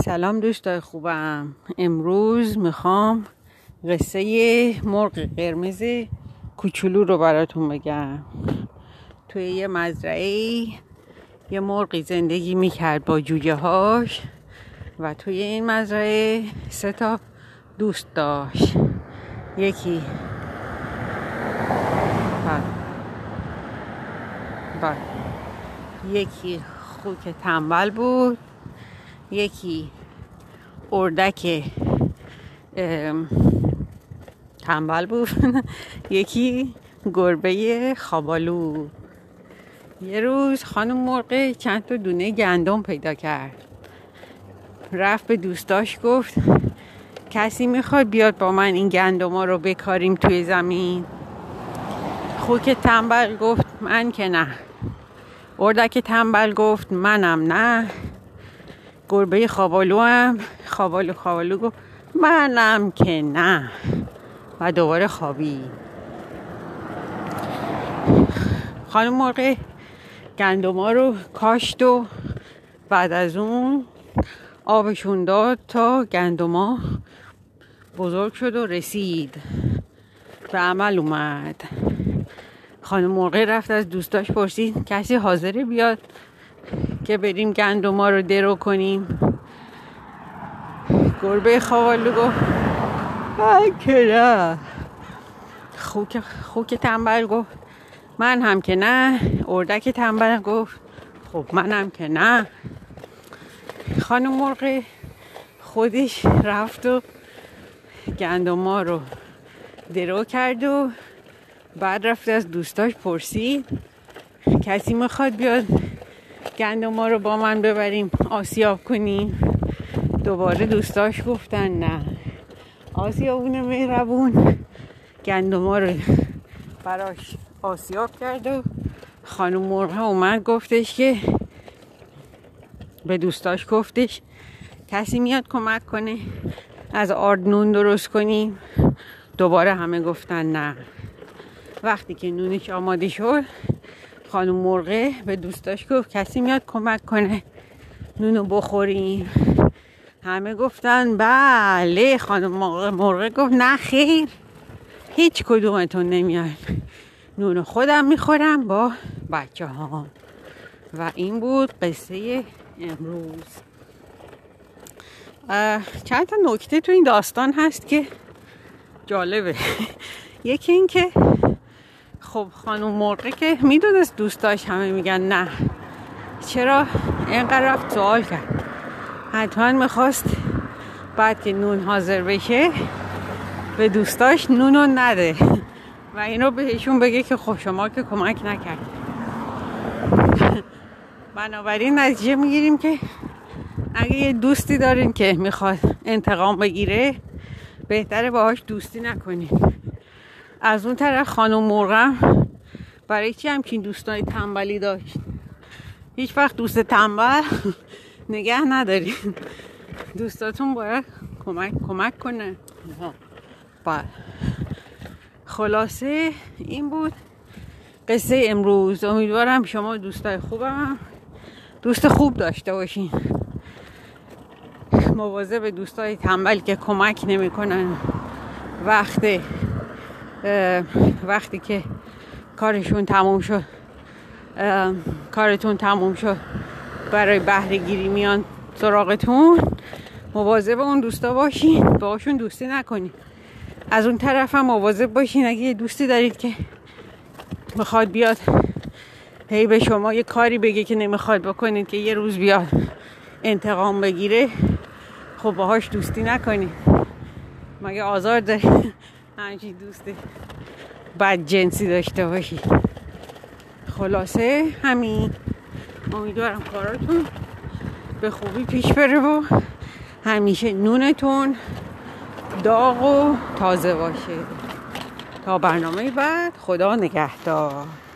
سلام دوستای خوبم امروز می‌خوام قصه مرغ قرمز کوچولو رو براتون بگم توی یه مزرعه یه مرغی زندگی می‌کرد با جوجه هاش و توی این مزرعه سه تا دوست داشت یکی بله. بله. یکی خوک تنبل بود یکی اردک تنبل بود. یکی گربه خوابالو یه روز خانم مرغ چند تا دونه گندم پیدا کرد. رفت به دوستاش گفت کسی می‌خواد بیاد با من این گندم ها رو بکاریم توی زمین؟ خوک تنبل گفت من که نه. اردک تنبل گفت منم نه. گربه خوابالو هم. خوابالو خوابالو گفت منم که نه. و دوباره خوابی خانم مرغ گندما رو کاشت و بعد از اون آبشون داد تا گندما بزرگ شد و رسید. به عمل اومد. خانم مرغ رفت از دوستاش پرسید کسی حاضره بیاد که بریم گندما رو درو کنیم. گربه خوالو گفت نه خوک, خوک تنبل گفت من هم که نه. اردک تنبل گفت خب منم که نه. خانم مرغ خودش رفت و گندما رو درو کرد و بعد رفت از دوستاش پرسید کسی می‌خواد بیاد گندم رو با من ببریم آسیاب کنیم. دوباره دوستاش گفتن نه. آسیابون مهربون. گندم رو براش آسیاب کرد و خانم مرغ اومد گفتش که به دوستاش گفتش کسی میاد کمک کنه از آرد نون درست کنیم. دوباره همه گفتن نه. وقتی که نونش آماده شد خانم مرغه به دوستاش گفت کسی میاد کمک کنه. نونو بخوریم. همه گفتن بله. خانم مرغه گفت نه خیر. هیچ کدومتون نمیاد نونو خودم می‌خورم با بچه ها و این بود قصه امروز. چند تا نکته تو این داستان هست که جالبه. یکی این که خب خانم مرغه که می‌دونست دوستاش همه میگن نه. چرا؟ اینقدر رفت سوال کرد. حتما می‌خواست بعد که نون حاضر بشه به دوستاش نونو نده. و اینو بهشون بگه که خب شما که کمک نکرد. بنابراین نتیجه می‌گیریم که اگه یه دوستی دارین که می‌خواد انتقام بگیره بهتره باهاش دوستی نکنین. از اون طرف خانم مرغم برای چی همچین دوستای تنبلی داشت؟ هیچ وقت دوست تنبل نگه ندارین دوستاتون باید کمک کمک کنه. بله. خلاصه این بود. قصه امروز. امیدوارم شما دوستای خوبم دوست خوب داشته باشین. مواظب دوستای تنبل که کمک نمی‌کنن. وقت وقتی که کارشون تموم شد کارتون تموم شد برای بهره گیری میان سراغتون مواظب اون دوستا باشین باشون دوستی نکنین. از اون طرف هم مواظب باشین اگه یه دوستی دارید که می‌خواد بیاد هی به شما یه کاری بگه که نمی‌خواد بکنید که یه روز بیاد انتقام بگیره خب باهاش دوستی نکنید مگه آزار داری همچین دوست بد جنسی داشته باشی. خلاصه همین. امیدوارم کاراتون به خوبی پیش بره و همیشه نونتون داغ و تازه باشه. تا برنامه بعد خدا نگهدار.